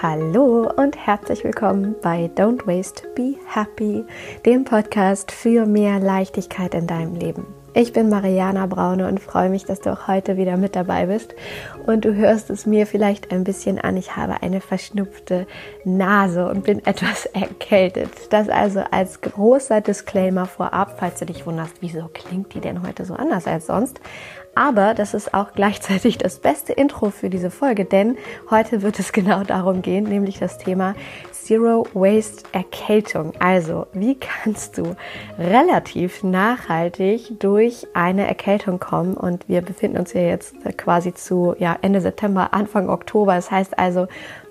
Hallo und herzlich willkommen bei Don't Waste, Be Happy, dem Podcast für mehr Leichtigkeit in deinem Leben. Ich bin Mariana Braune und freue mich, dass du auch heute wieder mit dabei bist. Und du hörst es mir vielleicht ein bisschen an. Ich habe eine verschnupfte Nase und bin etwas erkältet. Das also als großer Disclaimer vorab, falls du dich wunderst, wieso klingt die denn heute so anders als sonst. Aber das ist auch gleichzeitig das beste Intro für diese Folge, denn heute wird es genau darum gehen, nämlich das Thema Zero Waste Erkältung. Also, wie kannst du relativ nachhaltig durch eine Erkältung kommen? Und wir befinden uns ja jetzt quasi zu ja, Ende September, Anfang Oktober. Das heißt also,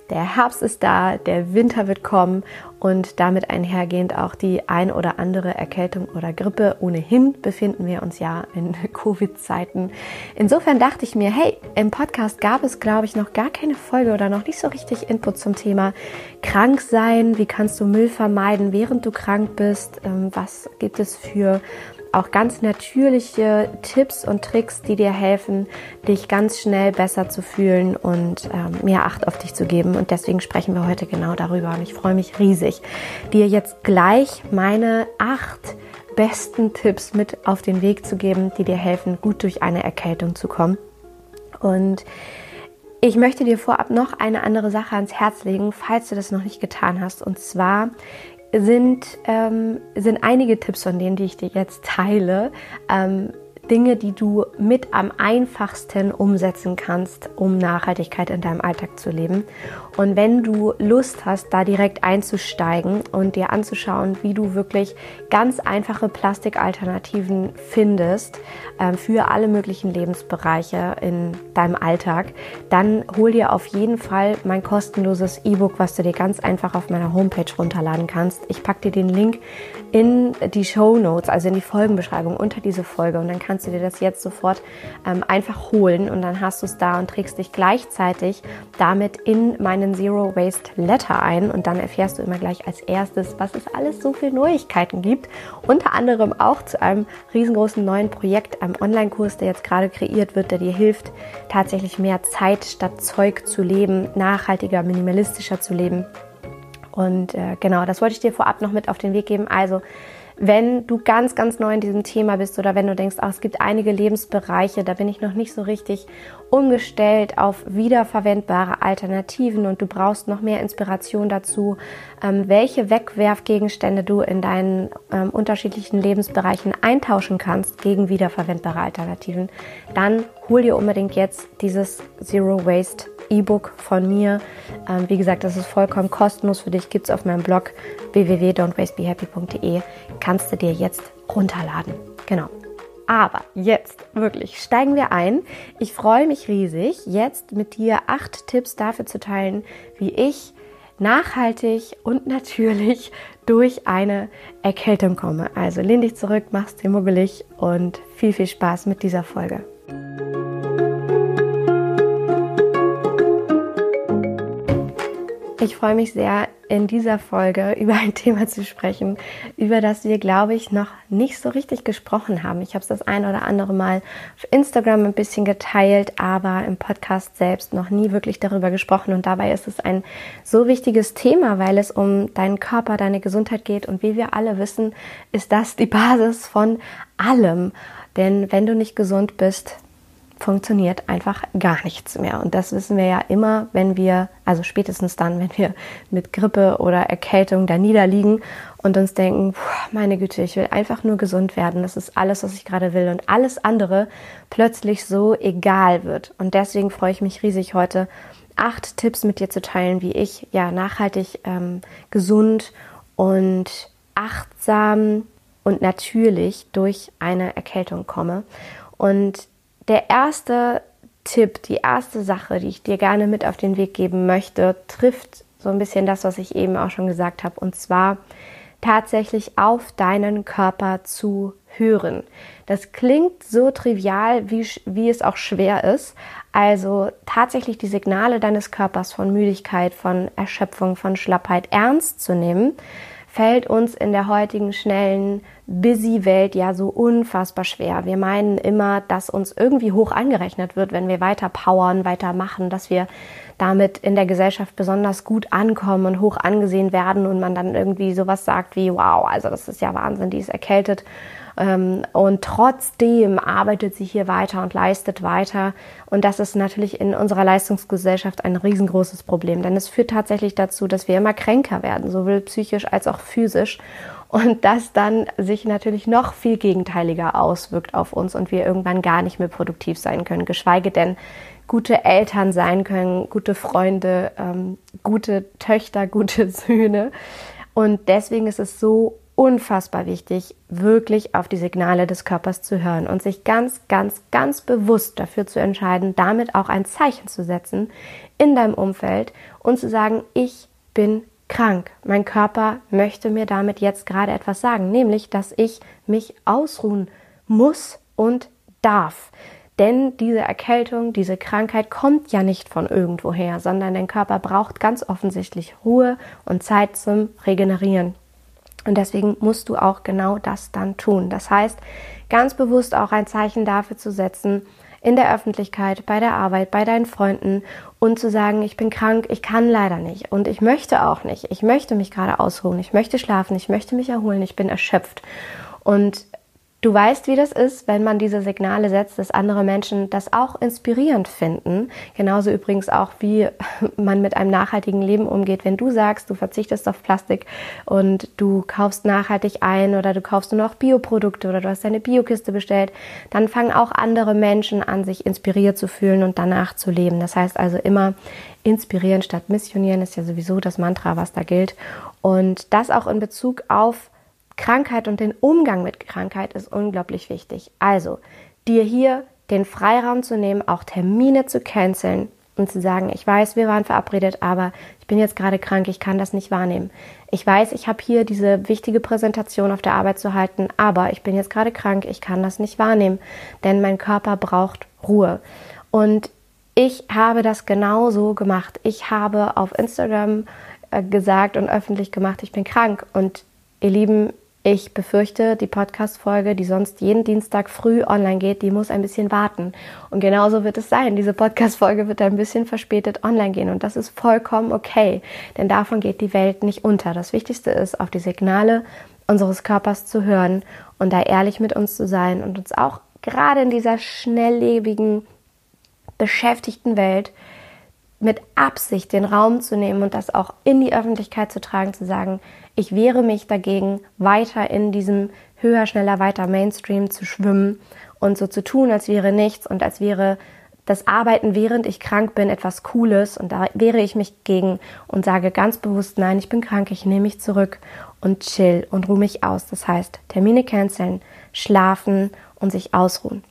der Herbst ist da, der Winter wird kommen und damit einhergehend auch die ein oder andere Erkältung oder Grippe. Ohnehin befinden wir uns ja in Covid-Zeiten. Insofern dachte ich mir, hey, im Podcast gab es, glaube ich, noch gar keine Folge oder noch nicht so richtig Input zum Thema krank sein. Wie kannst du Müll vermeiden, während du krank bist? Ähm, was gibt es für auch ganz natürliche Tipps und Tricks, die dir helfen, dich ganz schnell besser zu fühlen und ähm, mehr Acht auf dich zu geben. Und deswegen sprechen wir heute genau darüber. Und ich freue mich riesig, dir jetzt gleich meine acht besten Tipps mit auf den Weg zu geben, die dir helfen, gut durch eine Erkältung zu kommen. Und ich möchte dir vorab noch eine andere Sache ans Herz legen, falls du das noch nicht getan hast. Und zwar sind, ähm, sind einige Tipps von denen, die ich dir jetzt teile, ähm, Dinge, die du mit am einfachsten umsetzen kannst, um Nachhaltigkeit in deinem Alltag zu leben. Und wenn du Lust hast, da direkt einzusteigen und dir anzuschauen, wie du wirklich ganz einfache Plastikalternativen findest äh, für alle möglichen Lebensbereiche in deinem Alltag, dann hol dir auf jeden Fall mein kostenloses E-Book, was du dir ganz einfach auf meiner Homepage runterladen kannst. Ich packe dir den Link in die Show Notes, also in die Folgenbeschreibung unter diese Folge und dann kannst du dir das jetzt sofort ähm, einfach holen und dann hast du es da und trägst dich gleichzeitig damit in meinen einen Zero Waste Letter ein und dann erfährst du immer gleich als erstes, was es alles so für Neuigkeiten gibt. Unter anderem auch zu einem riesengroßen neuen Projekt, einem Online-Kurs, der jetzt gerade kreiert wird, der dir hilft, tatsächlich mehr Zeit statt Zeug zu leben, nachhaltiger, minimalistischer zu leben. Und äh, genau, das wollte ich dir vorab noch mit auf den Weg geben. Also wenn du ganz, ganz neu in diesem Thema bist oder wenn du denkst, ach, es gibt einige Lebensbereiche, da bin ich noch nicht so richtig umgestellt auf wiederverwendbare Alternativen und du brauchst noch mehr Inspiration dazu, ähm, welche Wegwerfgegenstände du in deinen ähm, unterschiedlichen Lebensbereichen eintauschen kannst gegen wiederverwendbare Alternativen, dann hol dir unbedingt jetzt dieses Zero Waste E-Book von mir. Ähm, wie gesagt, das ist vollkommen kostenlos für dich. Gibt es auf meinem Blog www.don'twastebehappy.de. Kannst du dir jetzt runterladen. Genau. Aber jetzt wirklich steigen wir ein. Ich freue mich riesig, jetzt mit dir acht Tipps dafür zu teilen, wie ich nachhaltig und natürlich durch eine Erkältung komme. Also lehn dich zurück, mach's dir muggelig und viel, viel Spaß mit dieser Folge. Ich freue mich sehr, in dieser Folge über ein Thema zu sprechen, über das wir, glaube ich, noch nicht so richtig gesprochen haben. Ich habe es das ein oder andere Mal auf Instagram ein bisschen geteilt, aber im Podcast selbst noch nie wirklich darüber gesprochen. Und dabei ist es ein so wichtiges Thema, weil es um deinen Körper, deine Gesundheit geht. Und wie wir alle wissen, ist das die Basis von allem. Denn wenn du nicht gesund bist, funktioniert einfach gar nichts mehr. Und das wissen wir ja immer, wenn wir, also spätestens dann, wenn wir mit Grippe oder Erkältung da niederliegen und uns denken, meine Güte, ich will einfach nur gesund werden. Das ist alles, was ich gerade will. Und alles andere plötzlich so egal wird. Und deswegen freue ich mich riesig heute, acht Tipps mit dir zu teilen, wie ich ja nachhaltig ähm, gesund und achtsam und natürlich durch eine Erkältung komme. Und der erste Tipp, die erste Sache, die ich dir gerne mit auf den Weg geben möchte, trifft so ein bisschen das, was ich eben auch schon gesagt habe. Und zwar tatsächlich auf deinen Körper zu hören. Das klingt so trivial, wie, wie es auch schwer ist. Also tatsächlich die Signale deines Körpers von Müdigkeit, von Erschöpfung, von Schlappheit ernst zu nehmen fällt uns in der heutigen schnellen, busy Welt ja so unfassbar schwer. Wir meinen immer, dass uns irgendwie hoch angerechnet wird, wenn wir weiter powern, weiter machen, dass wir damit in der Gesellschaft besonders gut ankommen und hoch angesehen werden und man dann irgendwie sowas sagt wie, wow, also das ist ja Wahnsinn, die ist erkältet. Ähm, und trotzdem arbeitet sie hier weiter und leistet weiter. Und das ist natürlich in unserer Leistungsgesellschaft ein riesengroßes Problem, denn es führt tatsächlich dazu, dass wir immer kränker werden, sowohl psychisch als auch physisch und das dann sich natürlich noch viel gegenteiliger auswirkt auf uns und wir irgendwann gar nicht mehr produktiv sein können, geschweige denn gute Eltern sein können, gute Freunde, ähm, gute Töchter, gute Söhne. Und deswegen ist es so unfassbar wichtig, wirklich auf die Signale des Körpers zu hören und sich ganz, ganz, ganz bewusst dafür zu entscheiden, damit auch ein Zeichen zu setzen in deinem Umfeld und zu sagen, ich bin krank. Mein Körper möchte mir damit jetzt gerade etwas sagen, nämlich, dass ich mich ausruhen muss und darf. Denn diese Erkältung, diese Krankheit kommt ja nicht von irgendwoher, sondern dein Körper braucht ganz offensichtlich Ruhe und Zeit zum Regenerieren. Und deswegen musst du auch genau das dann tun. Das heißt, ganz bewusst auch ein Zeichen dafür zu setzen, in der Öffentlichkeit, bei der Arbeit, bei deinen Freunden und zu sagen, ich bin krank, ich kann leider nicht und ich möchte auch nicht. Ich möchte mich gerade ausruhen, ich möchte schlafen, ich möchte mich erholen, ich bin erschöpft. Und Du weißt, wie das ist, wenn man diese Signale setzt, dass andere Menschen das auch inspirierend finden. Genauso übrigens auch, wie man mit einem nachhaltigen Leben umgeht. Wenn du sagst, du verzichtest auf Plastik und du kaufst nachhaltig ein oder du kaufst nur noch Bioprodukte oder du hast deine Biokiste bestellt, dann fangen auch andere Menschen an, sich inspiriert zu fühlen und danach zu leben. Das heißt also immer inspirieren statt missionieren ist ja sowieso das Mantra, was da gilt. Und das auch in Bezug auf Krankheit und den Umgang mit Krankheit ist unglaublich wichtig. Also, dir hier den Freiraum zu nehmen, auch Termine zu canceln und zu sagen, ich weiß, wir waren verabredet, aber ich bin jetzt gerade krank, ich kann das nicht wahrnehmen. Ich weiß, ich habe hier diese wichtige Präsentation auf der Arbeit zu halten, aber ich bin jetzt gerade krank, ich kann das nicht wahrnehmen, denn mein Körper braucht Ruhe. Und ich habe das genauso gemacht. Ich habe auf Instagram äh, gesagt und öffentlich gemacht, ich bin krank. Und ihr Lieben, ich befürchte, die Podcast-Folge, die sonst jeden Dienstag früh online geht, die muss ein bisschen warten. Und genauso wird es sein. Diese Podcast-Folge wird ein bisschen verspätet online gehen. Und das ist vollkommen okay. Denn davon geht die Welt nicht unter. Das Wichtigste ist, auf die Signale unseres Körpers zu hören und da ehrlich mit uns zu sein und uns auch gerade in dieser schnelllebigen, beschäftigten Welt mit Absicht den Raum zu nehmen und das auch in die Öffentlichkeit zu tragen, zu sagen, ich wehre mich dagegen, weiter in diesem höher, schneller, weiter Mainstream zu schwimmen und so zu tun, als wäre nichts und als wäre das Arbeiten, während ich krank bin, etwas Cooles und da wehre ich mich gegen und sage ganz bewusst, nein, ich bin krank, ich nehme mich zurück und chill und ruhe mich aus. Das heißt, Termine canceln, schlafen und sich ausruhen.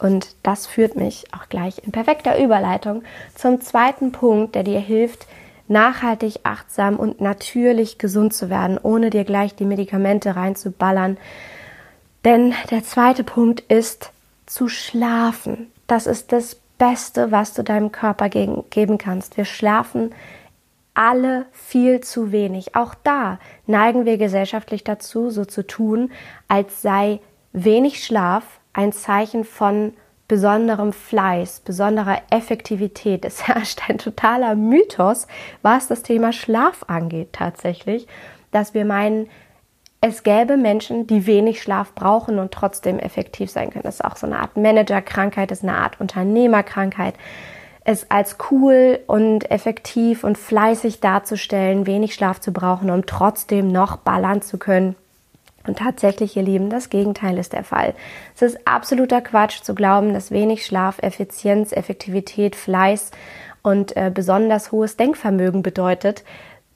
Und das führt mich auch gleich in perfekter Überleitung zum zweiten Punkt, der dir hilft, nachhaltig, achtsam und natürlich gesund zu werden, ohne dir gleich die Medikamente reinzuballern. Denn der zweite Punkt ist zu schlafen. Das ist das Beste, was du deinem Körper geben kannst. Wir schlafen alle viel zu wenig. Auch da neigen wir gesellschaftlich dazu, so zu tun, als sei wenig Schlaf ein Zeichen von besonderem Fleiß, besonderer Effektivität. Es herrscht ein totaler Mythos, was das Thema Schlaf angeht tatsächlich, dass wir meinen, es gäbe Menschen, die wenig Schlaf brauchen und trotzdem effektiv sein können. Das ist auch so eine Art Managerkrankheit, das ist eine Art Unternehmerkrankheit. Es als cool und effektiv und fleißig darzustellen, wenig Schlaf zu brauchen, um trotzdem noch ballern zu können und tatsächlich, ihr Lieben, das Gegenteil ist der Fall. Es ist absoluter Quatsch zu glauben, dass wenig Schlaf Effizienz, Effektivität, Fleiß und äh, besonders hohes Denkvermögen bedeutet.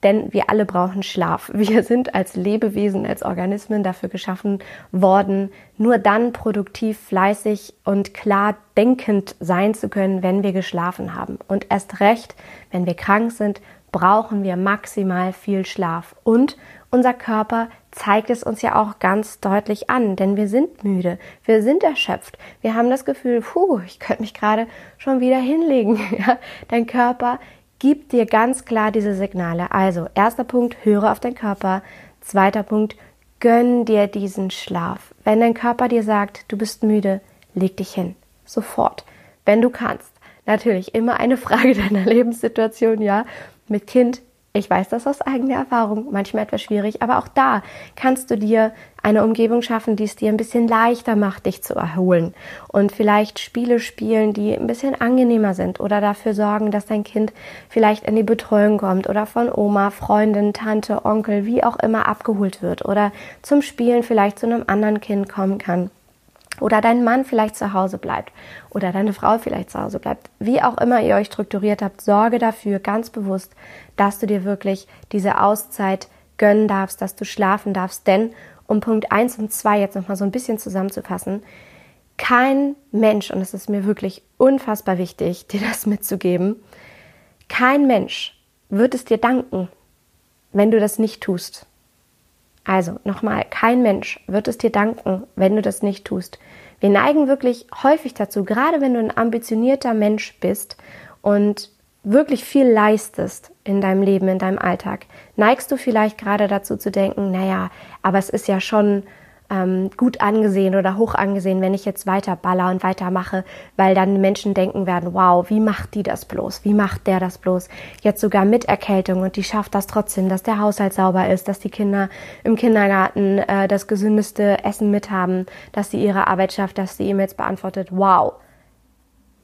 Denn wir alle brauchen Schlaf. Wir sind als Lebewesen, als Organismen dafür geschaffen worden, nur dann produktiv, fleißig und klar denkend sein zu können, wenn wir geschlafen haben. Und erst recht, wenn wir krank sind, brauchen wir maximal viel Schlaf. Und unser Körper zeigt es uns ja auch ganz deutlich an, denn wir sind müde, wir sind erschöpft, wir haben das Gefühl, puh, ich könnte mich gerade schon wieder hinlegen. Dein Körper gibt dir ganz klar diese Signale. Also, erster Punkt, höre auf deinen Körper. Zweiter Punkt, gönn dir diesen Schlaf. Wenn dein Körper dir sagt, du bist müde, leg dich hin. Sofort. Wenn du kannst. Natürlich immer eine Frage deiner Lebenssituation, ja. Mit Kind ich weiß das aus eigener Erfahrung, manchmal etwas schwierig, aber auch da kannst du dir eine Umgebung schaffen, die es dir ein bisschen leichter macht, dich zu erholen. Und vielleicht Spiele spielen, die ein bisschen angenehmer sind oder dafür sorgen, dass dein Kind vielleicht in die Betreuung kommt oder von Oma, Freundin, Tante, Onkel, wie auch immer abgeholt wird oder zum Spielen vielleicht zu einem anderen Kind kommen kann oder dein Mann vielleicht zu Hause bleibt oder deine Frau vielleicht zu Hause bleibt. Wie auch immer ihr euch strukturiert habt, sorge dafür ganz bewusst, dass du dir wirklich diese Auszeit gönnen darfst, dass du schlafen darfst. Denn, um Punkt 1 und 2 jetzt nochmal so ein bisschen zusammenzufassen, kein Mensch, und es ist mir wirklich unfassbar wichtig, dir das mitzugeben, kein Mensch wird es dir danken, wenn du das nicht tust. Also nochmal, kein Mensch wird es dir danken, wenn du das nicht tust. Wir neigen wirklich häufig dazu, gerade wenn du ein ambitionierter Mensch bist und wirklich viel leistest in deinem Leben, in deinem Alltag, neigst du vielleicht gerade dazu zu denken, naja, aber es ist ja schon ähm, gut angesehen oder hoch angesehen, wenn ich jetzt weiter baller und weitermache, weil dann Menschen denken werden, wow, wie macht die das bloß? Wie macht der das bloß? Jetzt sogar mit Erkältung und die schafft das trotzdem, dass der Haushalt sauber ist, dass die Kinder im Kindergarten äh, das gesündeste Essen mithaben, dass sie ihre Arbeit schafft, dass sie E-Mails beantwortet. Wow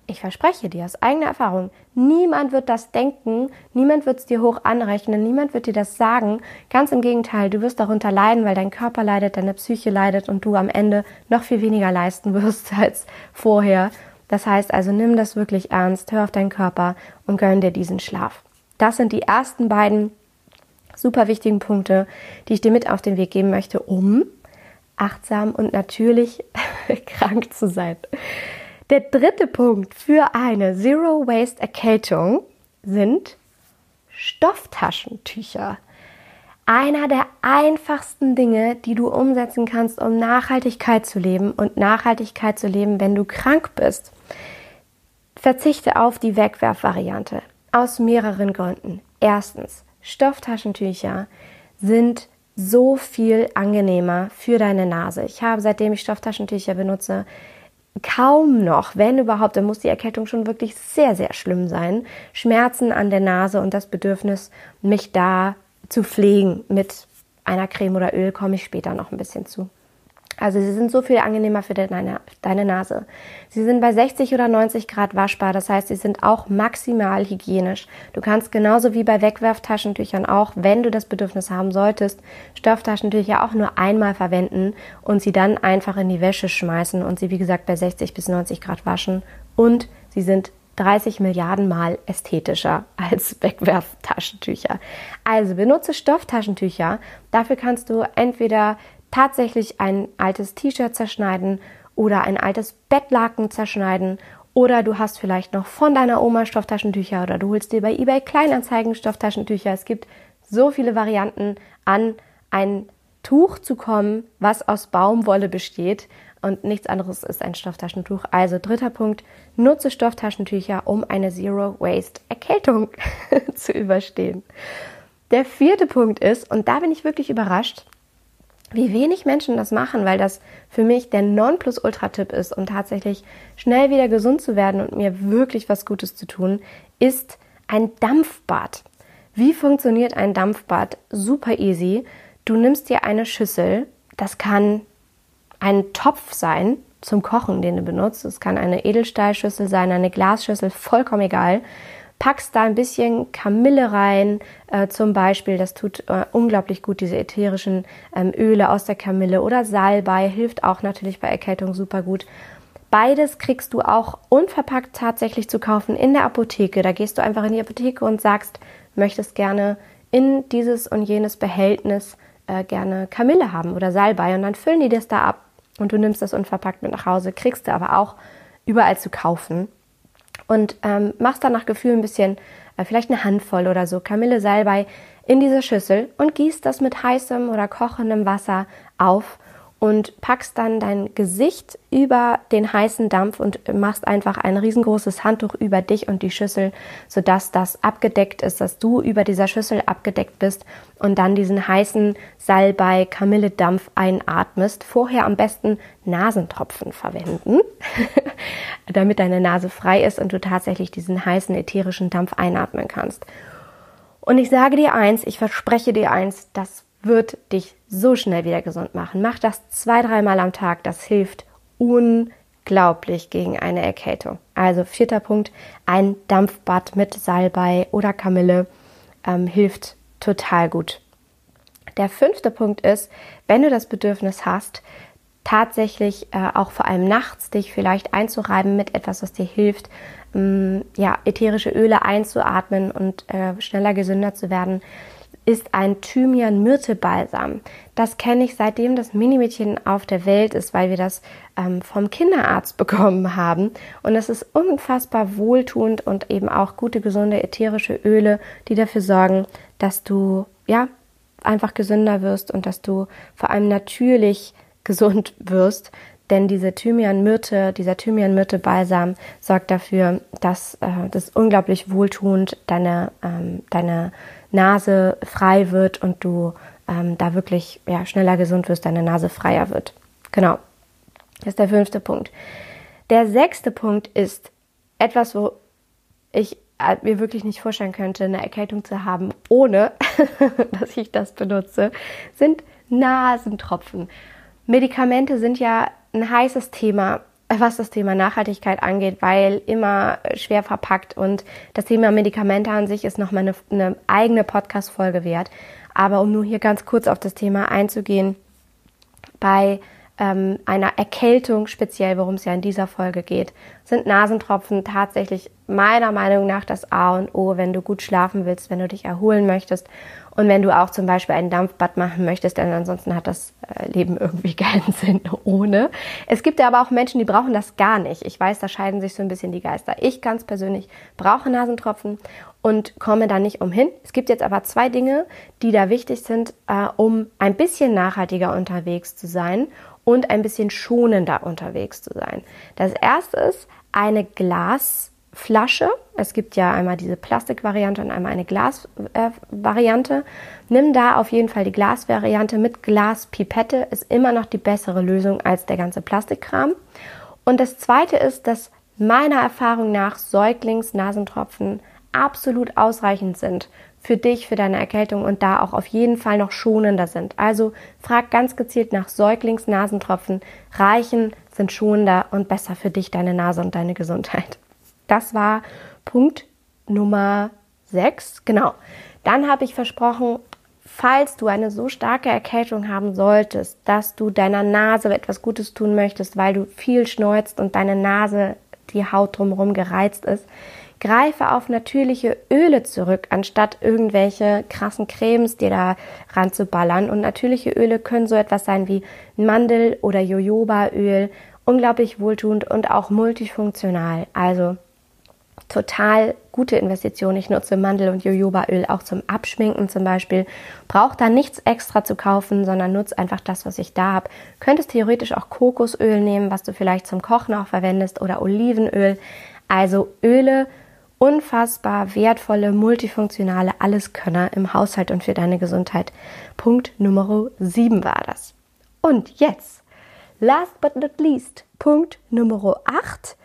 ich verspreche dir aus eigener Erfahrung, niemand wird das denken, niemand wird es dir hoch anrechnen, niemand wird dir das sagen. Ganz im Gegenteil, du wirst darunter leiden, weil dein Körper leidet, deine Psyche leidet und du am Ende noch viel weniger leisten wirst als vorher. Das heißt also, nimm das wirklich ernst, hör auf deinen Körper und gönn dir diesen Schlaf. Das sind die ersten beiden super wichtigen Punkte, die ich dir mit auf den Weg geben möchte, um achtsam und natürlich krank zu sein. Der dritte Punkt für eine Zero Waste Erkältung sind Stofftaschentücher. Einer der einfachsten Dinge, die du umsetzen kannst, um Nachhaltigkeit zu leben und Nachhaltigkeit zu leben, wenn du krank bist. Verzichte auf die Wegwerfvariante aus mehreren Gründen. Erstens, Stofftaschentücher sind so viel angenehmer für deine Nase. Ich habe, seitdem ich Stofftaschentücher benutze, kaum noch, wenn überhaupt, dann muss die Erkältung schon wirklich sehr, sehr schlimm sein. Schmerzen an der Nase und das Bedürfnis, mich da zu pflegen mit einer Creme oder Öl, komme ich später noch ein bisschen zu. Also sie sind so viel angenehmer für deine, deine Nase. Sie sind bei 60 oder 90 Grad waschbar, das heißt, sie sind auch maximal hygienisch. Du kannst genauso wie bei Wegwerftaschentüchern auch, wenn du das Bedürfnis haben solltest, Stofftaschentücher auch nur einmal verwenden und sie dann einfach in die Wäsche schmeißen und sie wie gesagt bei 60 bis 90 Grad waschen und sie sind 30 Milliarden Mal ästhetischer als Wegwerftaschentücher. Also benutze Stofftaschentücher. Dafür kannst du entweder tatsächlich ein altes T-Shirt zerschneiden oder ein altes Bettlaken zerschneiden oder du hast vielleicht noch von deiner Oma Stofftaschentücher oder du holst dir bei eBay Kleinanzeigen Stofftaschentücher. Es gibt so viele Varianten an ein Tuch zu kommen, was aus Baumwolle besteht und nichts anderes ist ein Stofftaschentuch. Also dritter Punkt, nutze Stofftaschentücher, um eine Zero Waste Erkältung zu überstehen. Der vierte Punkt ist, und da bin ich wirklich überrascht, wie wenig Menschen das machen, weil das für mich der Nonplusultra-Tipp ist, um tatsächlich schnell wieder gesund zu werden und mir wirklich was Gutes zu tun, ist ein Dampfbad. Wie funktioniert ein Dampfbad? Super easy. Du nimmst dir eine Schüssel, das kann ein Topf sein zum Kochen, den du benutzt. Es kann eine Edelstahlschüssel sein, eine Glasschüssel, vollkommen egal packst da ein bisschen Kamille rein, äh, zum Beispiel. Das tut äh, unglaublich gut, diese ätherischen ähm, Öle aus der Kamille oder Salbei hilft auch natürlich bei Erkältung super gut. Beides kriegst du auch unverpackt tatsächlich zu kaufen in der Apotheke. Da gehst du einfach in die Apotheke und sagst, möchtest gerne in dieses und jenes Behältnis äh, gerne Kamille haben oder Salbei und dann füllen die das da ab und du nimmst das unverpackt mit nach Hause, kriegst du aber auch überall zu kaufen und ähm, machst dann nach Gefühl ein bisschen, äh, vielleicht eine Handvoll oder so Kamille Salbei in diese Schüssel und gießt das mit heißem oder kochendem Wasser auf und packst dann dein Gesicht über den heißen Dampf und machst einfach ein riesengroßes Handtuch über dich und die Schüssel, sodass das abgedeckt ist, dass du über dieser Schüssel abgedeckt bist und dann diesen heißen Salbei Kamilledampf einatmest. Vorher am besten Nasentropfen verwenden, damit deine Nase frei ist und du tatsächlich diesen heißen ätherischen Dampf einatmen kannst. Und ich sage dir eins, ich verspreche dir eins, das wird dich so schnell wieder gesund machen. Mach das zwei, dreimal am Tag. Das hilft unglaublich gegen eine Erkältung. Also vierter Punkt, ein Dampfbad mit Salbei oder Kamille ähm, hilft total gut. Der fünfte Punkt ist, wenn du das Bedürfnis hast, tatsächlich äh, auch vor allem nachts dich vielleicht einzureiben mit etwas, was dir hilft, ähm, ja, ätherische Öle einzuatmen und äh, schneller gesünder zu werden, ist ein Thymian-Myrte-Balsam. Das kenne ich seitdem das Minimädchen auf der Welt ist, weil wir das ähm, vom Kinderarzt bekommen haben. Und es ist unfassbar wohltuend und eben auch gute, gesunde ätherische Öle, die dafür sorgen, dass du ja einfach gesünder wirst und dass du vor allem natürlich gesund wirst. Denn diese Thymian-Myrte, dieser Thymian-Myrte-Balsam sorgt dafür, dass äh, das unglaublich wohltuend deine, ähm, deine Nase frei wird und du ähm, da wirklich ja, schneller gesund wirst, deine Nase freier wird. Genau. Das ist der fünfte Punkt. Der sechste Punkt ist etwas, wo ich äh, mir wirklich nicht vorstellen könnte, eine Erkältung zu haben, ohne dass ich das benutze, sind Nasentropfen. Medikamente sind ja ein heißes Thema was das Thema Nachhaltigkeit angeht, weil immer schwer verpackt und das Thema Medikamente an sich ist nochmal eine, eine eigene Podcast-Folge wert. Aber um nur hier ganz kurz auf das Thema einzugehen, bei ähm, einer Erkältung speziell, worum es ja in dieser Folge geht, sind Nasentropfen tatsächlich meiner Meinung nach das A und O, wenn du gut schlafen willst, wenn du dich erholen möchtest und wenn du auch zum Beispiel ein Dampfbad machen möchtest, denn ansonsten hat das äh, Leben irgendwie keinen Sinn ohne. Es gibt ja aber auch Menschen, die brauchen das gar nicht. Ich weiß, da scheiden sich so ein bisschen die Geister. Ich ganz persönlich brauche Nasentropfen und komme da nicht umhin. Es gibt jetzt aber zwei Dinge, die da wichtig sind, äh, um ein bisschen nachhaltiger unterwegs zu sein und ein bisschen schonender unterwegs zu sein. Das erste ist eine Glas Flasche. Es gibt ja einmal diese Plastikvariante und einmal eine Glasvariante. Äh, Nimm da auf jeden Fall die Glasvariante mit Glaspipette, ist immer noch die bessere Lösung als der ganze Plastikkram. Und das zweite ist, dass meiner Erfahrung nach Säuglingsnasentropfen absolut ausreichend sind für dich, für deine Erkältung und da auch auf jeden Fall noch schonender sind. Also frag ganz gezielt nach Säuglingsnasentropfen. Reichen, sind schonender und besser für dich, deine Nase und deine Gesundheit. Das war Punkt Nummer 6. Genau. Dann habe ich versprochen, falls du eine so starke Erkältung haben solltest, dass du deiner Nase etwas Gutes tun möchtest, weil du viel schneuzt und deine Nase die Haut drumherum gereizt ist, greife auf natürliche Öle zurück, anstatt irgendwelche krassen Cremes dir da ranzuballern. Und natürliche Öle können so etwas sein wie Mandel- oder Jojobaöl, unglaublich wohltuend und auch multifunktional. Also total gute Investition. Ich nutze Mandel- und Jojobaöl auch zum Abschminken zum Beispiel. Braucht da nichts extra zu kaufen, sondern nutze einfach das, was ich da habe. Könntest theoretisch auch Kokosöl nehmen, was du vielleicht zum Kochen auch verwendest oder Olivenöl. Also Öle, unfassbar wertvolle, multifunktionale Alleskönner im Haushalt und für deine Gesundheit. Punkt Nummer 7 war das. Und jetzt, last but not least, Punkt Nummer 8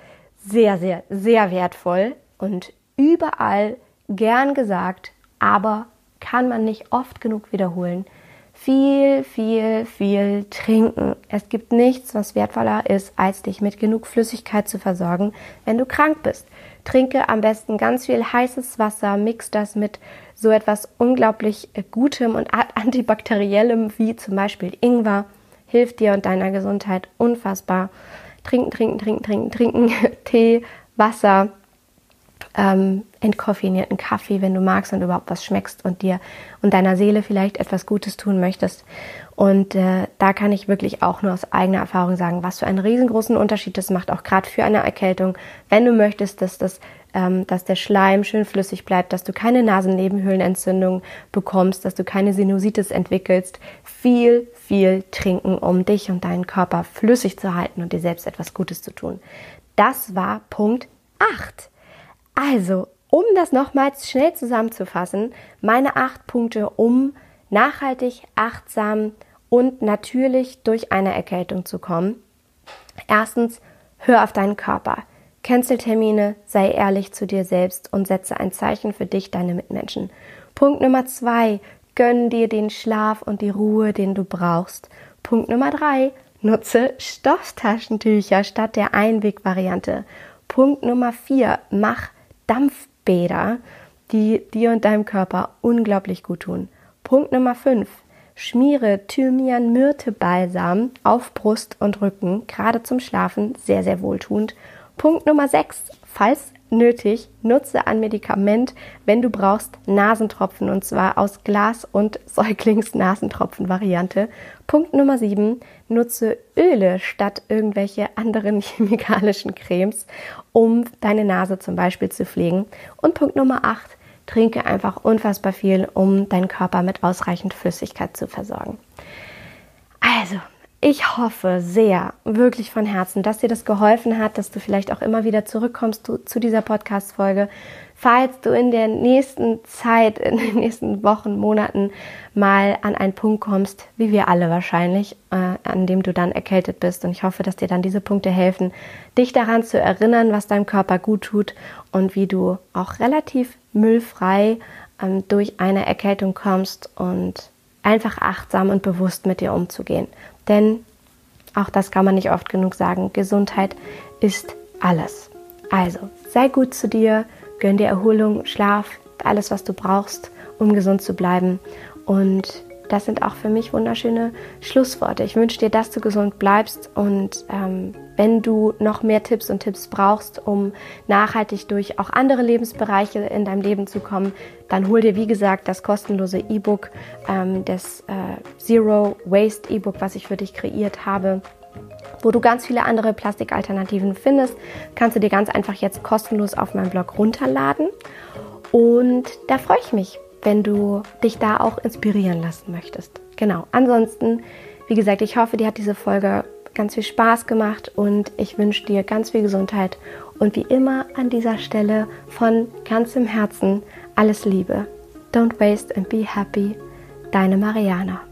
sehr, sehr, sehr wertvoll und überall gern gesagt, aber kann man nicht oft genug wiederholen. Viel, viel, viel trinken. Es gibt nichts, was wertvoller ist, als dich mit genug Flüssigkeit zu versorgen, wenn du krank bist. Trinke am besten ganz viel heißes Wasser, mix das mit so etwas unglaublich Gutem und antibakteriellem wie zum Beispiel Ingwer. Hilft dir und deiner Gesundheit unfassbar trinken, trinken, trinken, trinken, trinken, Tee, Wasser, ähm, entkoffinierten Kaffee, wenn du magst und überhaupt was schmeckst und dir und deiner Seele vielleicht etwas Gutes tun möchtest. Und äh, da kann ich wirklich auch nur aus eigener Erfahrung sagen, was für einen riesengroßen Unterschied das macht, auch gerade für eine Erkältung, wenn du möchtest, dass das ähm, dass der Schleim schön flüssig bleibt, dass du keine Nasennebenhöhlenentzündung bekommst, dass du keine Sinusitis entwickelst. Viel, viel trinken, um dich und deinen Körper flüssig zu halten und dir selbst etwas Gutes zu tun. Das war Punkt 8. Also, um das nochmals schnell zusammenzufassen, meine acht Punkte, um nachhaltig, achtsam und natürlich durch eine Erkältung zu kommen. Erstens, hör auf deinen Körper. Cancel-Termine, sei ehrlich zu dir selbst und setze ein Zeichen für dich, deine Mitmenschen. Punkt Nummer zwei, gönn dir den Schlaf und die Ruhe, den du brauchst. Punkt Nummer drei, nutze Stofftaschentücher statt der Einwegvariante. Punkt Nummer vier, mach Dampfbäder, die dir und deinem Körper unglaublich gut tun. Punkt Nummer fünf, schmiere Thymian-Myrte-Balsam auf Brust und Rücken, gerade zum Schlafen, sehr, sehr wohltuend. Punkt Nummer 6. Falls nötig, nutze ein Medikament, wenn du brauchst, Nasentropfen und zwar aus Glas- und Säuglingsnasentropfen-Variante. Punkt Nummer 7. Nutze Öle statt irgendwelche anderen chemikalischen Cremes, um deine Nase zum Beispiel zu pflegen. Und Punkt Nummer 8. Trinke einfach unfassbar viel, um deinen Körper mit ausreichend Flüssigkeit zu versorgen. Also, ich hoffe sehr, wirklich von Herzen, dass dir das geholfen hat, dass du vielleicht auch immer wieder zurückkommst zu, zu dieser Podcast-Folge. Falls du in der nächsten Zeit, in den nächsten Wochen, Monaten mal an einen Punkt kommst, wie wir alle wahrscheinlich, äh, an dem du dann erkältet bist. Und ich hoffe, dass dir dann diese Punkte helfen, dich daran zu erinnern, was deinem Körper gut tut und wie du auch relativ müllfrei ähm, durch eine Erkältung kommst und einfach achtsam und bewusst mit dir umzugehen. Denn auch das kann man nicht oft genug sagen, Gesundheit ist alles. Also sei gut zu dir, gönn dir Erholung, Schlaf, alles, was du brauchst, um gesund zu bleiben. Und das sind auch für mich wunderschöne Schlussworte. Ich wünsche dir, dass du gesund bleibst und ähm, wenn du noch mehr Tipps und Tipps brauchst, um nachhaltig durch auch andere Lebensbereiche in deinem Leben zu kommen, dann hol dir, wie gesagt, das kostenlose E-Book, ähm, das äh, Zero Waste E-Book, was ich für dich kreiert habe wo du ganz viele andere Plastikalternativen findest, kannst du dir ganz einfach jetzt kostenlos auf meinem Blog runterladen. Und da freue ich mich, wenn du dich da auch inspirieren lassen möchtest. Genau. Ansonsten, wie gesagt, ich hoffe, dir hat diese Folge ganz viel Spaß gemacht und ich wünsche dir ganz viel Gesundheit und wie immer an dieser Stelle von ganzem Herzen alles Liebe. Don't waste and be happy. Deine Mariana.